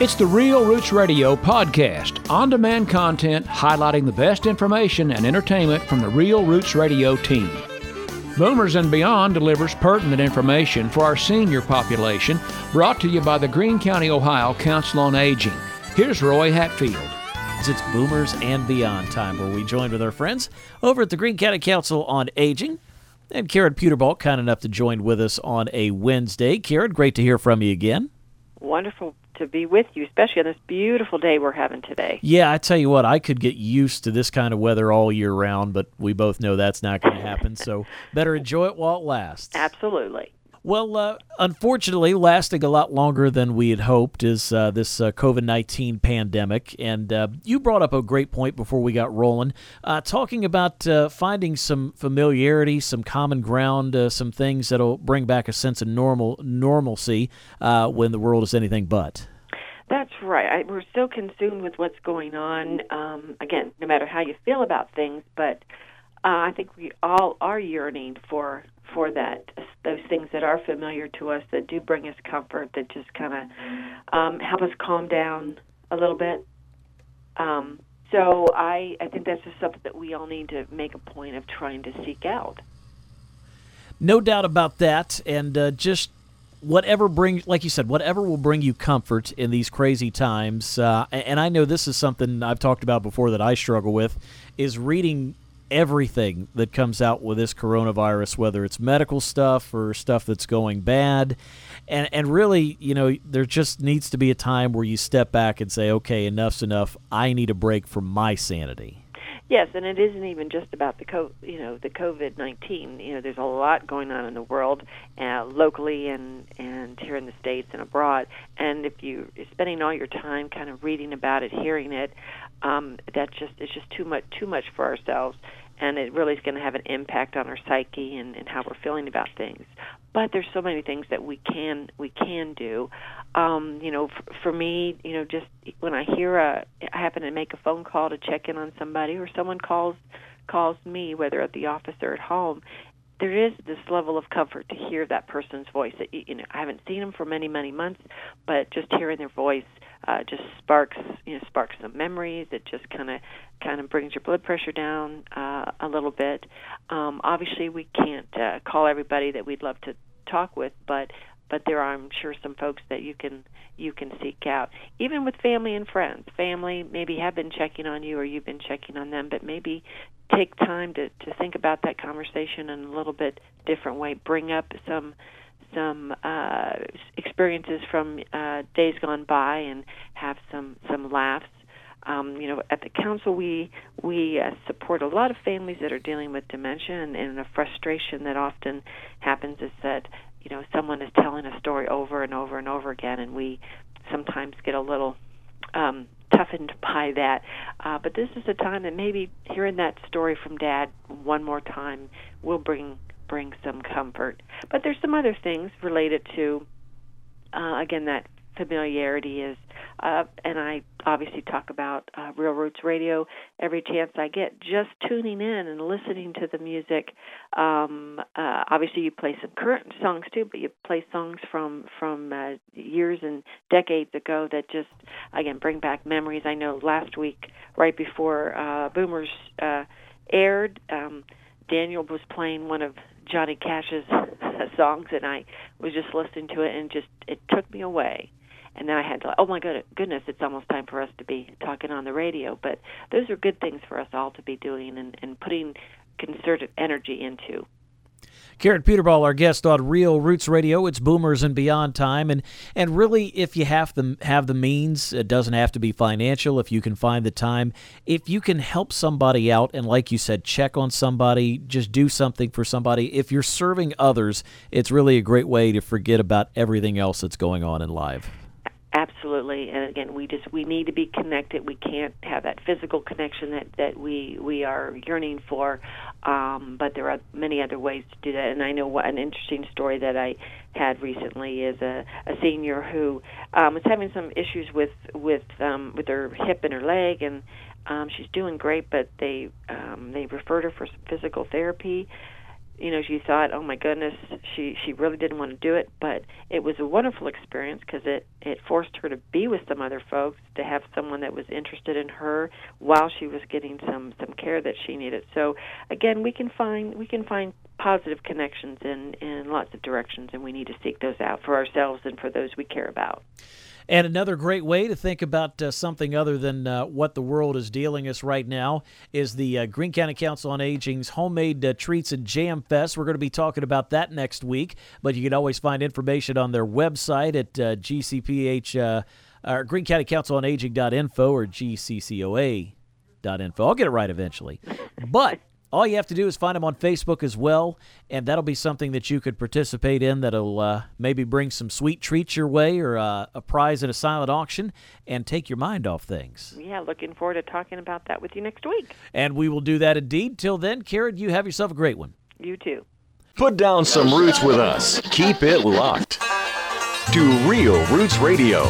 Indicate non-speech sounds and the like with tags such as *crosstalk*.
It's the Real Roots Radio podcast, on demand content highlighting the best information and entertainment from the Real Roots Radio team. Boomers and Beyond delivers pertinent information for our senior population, brought to you by the Greene County, Ohio Council on Aging. Here's Roy Hatfield. It's Boomers and Beyond time, where we join with our friends over at the Greene County Council on Aging. And Karen Peterball, kind enough to join with us on a Wednesday. Karen, great to hear from you again. Wonderful to be with you, especially on this beautiful day we're having today. Yeah, I tell you what, I could get used to this kind of weather all year round, but we both know that's not going to happen. so better enjoy it while it lasts. Absolutely. Well, uh, unfortunately, lasting a lot longer than we had hoped is uh, this uh, COVID 19 pandemic. And uh, you brought up a great point before we got rolling, uh, talking about uh, finding some familiarity, some common ground, some things that'll bring back a sense of normal normalcy when the world is anything but. That's right. I, we're so consumed with what's going on. Um, again, no matter how you feel about things, but I think we all are yearning for for that those things that are familiar to us that do bring us comfort that just kind of um, help us calm down a little bit. Um, so I, I think that's just something that we all need to make a point of trying to seek out. No doubt about that and uh, just whatever brings like you said whatever will bring you comfort in these crazy times uh, and i know this is something i've talked about before that i struggle with is reading everything that comes out with this coronavirus, whether it's medical stuff or stuff that's going bad. And, and really, you know, there just needs to be a time where you step back and say, okay, enough's enough. I need a break from my sanity. Yes, and it isn't even just about the co- you know the COVID nineteen. You know, there's a lot going on in the world, uh, locally and and here in the states and abroad. And if you're spending all your time kind of reading about it, hearing it, um, that just it's just too much too much for ourselves and it really is going to have an impact on our psyche and, and how we're feeling about things. But there's so many things that we can we can do. Um, you know, f- for me, you know, just when I hear a, I happen to make a phone call to check in on somebody, or someone calls calls me, whether at the office or at home, there is this level of comfort to hear that person's voice. That you know, I haven't seen them for many, many months, but just hearing their voice uh, just sparks, you know, sparks some memories. It just kind of, kind of brings your blood pressure down uh, a little bit. Um, obviously, we can't uh, call everybody that we'd love to talk with, but but there are, I'm sure, some folks that you can you can seek out, even with family and friends. Family maybe have been checking on you, or you've been checking on them, but maybe take time to to think about that conversation in a little bit different way. Bring up some some uh, experiences from uh, days gone by and have some some laughs. Um, you know, at the council, we we uh, support a lot of families that are dealing with dementia, and, and the frustration that often happens is that you know someone is telling a story over and over and over again, and we sometimes get a little um, toughened *laughs* by that. Uh, but this is a time that maybe hearing that story from Dad one more time will bring bring some comfort. But there's some other things related to, uh, again, that familiarity is, uh, and I obviously talk about uh, Real Roots Radio every chance I get. Just tuning in and listening to the music. Um, uh, obviously, you play some current songs too, but you play songs from from uh, years and decades ago that just again bring back memories. I know last week, right before uh, Boomers uh, aired. Um, Daniel was playing one of Johnny Cash's *laughs* songs, and I was just listening to it, and just it took me away. And then I had to, oh my good, goodness, it's almost time for us to be talking on the radio. But those are good things for us all to be doing and, and putting concerted energy into. Karen Peterball, our guest on Real Roots Radio. It's Boomers and Beyond time, and and really, if you have the have the means, it doesn't have to be financial. If you can find the time, if you can help somebody out, and like you said, check on somebody, just do something for somebody. If you're serving others, it's really a great way to forget about everything else that's going on in life. Absolutely, and again, we just we need to be connected. We can't have that physical connection that that we we are yearning for, um, but there are many other ways to do that. And I know what an interesting story that I had recently is a, a senior who um, was having some issues with with um, with her hip and her leg, and um, she's doing great, but they um, they referred her for some physical therapy you know she thought oh my goodness she she really didn't want to do it. But it was a wonderful experience because it it forced her to be with some other folks to have someone that was interested in her while she was getting some some care that she needed. So again we can find we can find positive connections in in lots of directions and we need to seek those out for ourselves and for those we care about and another great way to think about uh, something other than uh, what the world is dealing us right now is the uh, Greene County Council on Aging's homemade uh, treats and jam fest. We're going to be talking about that next week, but you can always find information on their website at uh, GCPH uh, or Greene County Council on Aging.info or GCCOA.info. I'll get it right eventually. But all you have to do is find them on Facebook as well, and that'll be something that you could participate in that'll uh, maybe bring some sweet treats your way or uh, a prize at a silent auction and take your mind off things. Yeah, looking forward to talking about that with you next week. And we will do that indeed. Till then, Karen, you have yourself a great one. You too. Put down some roots with us. Keep it locked to Real Roots Radio.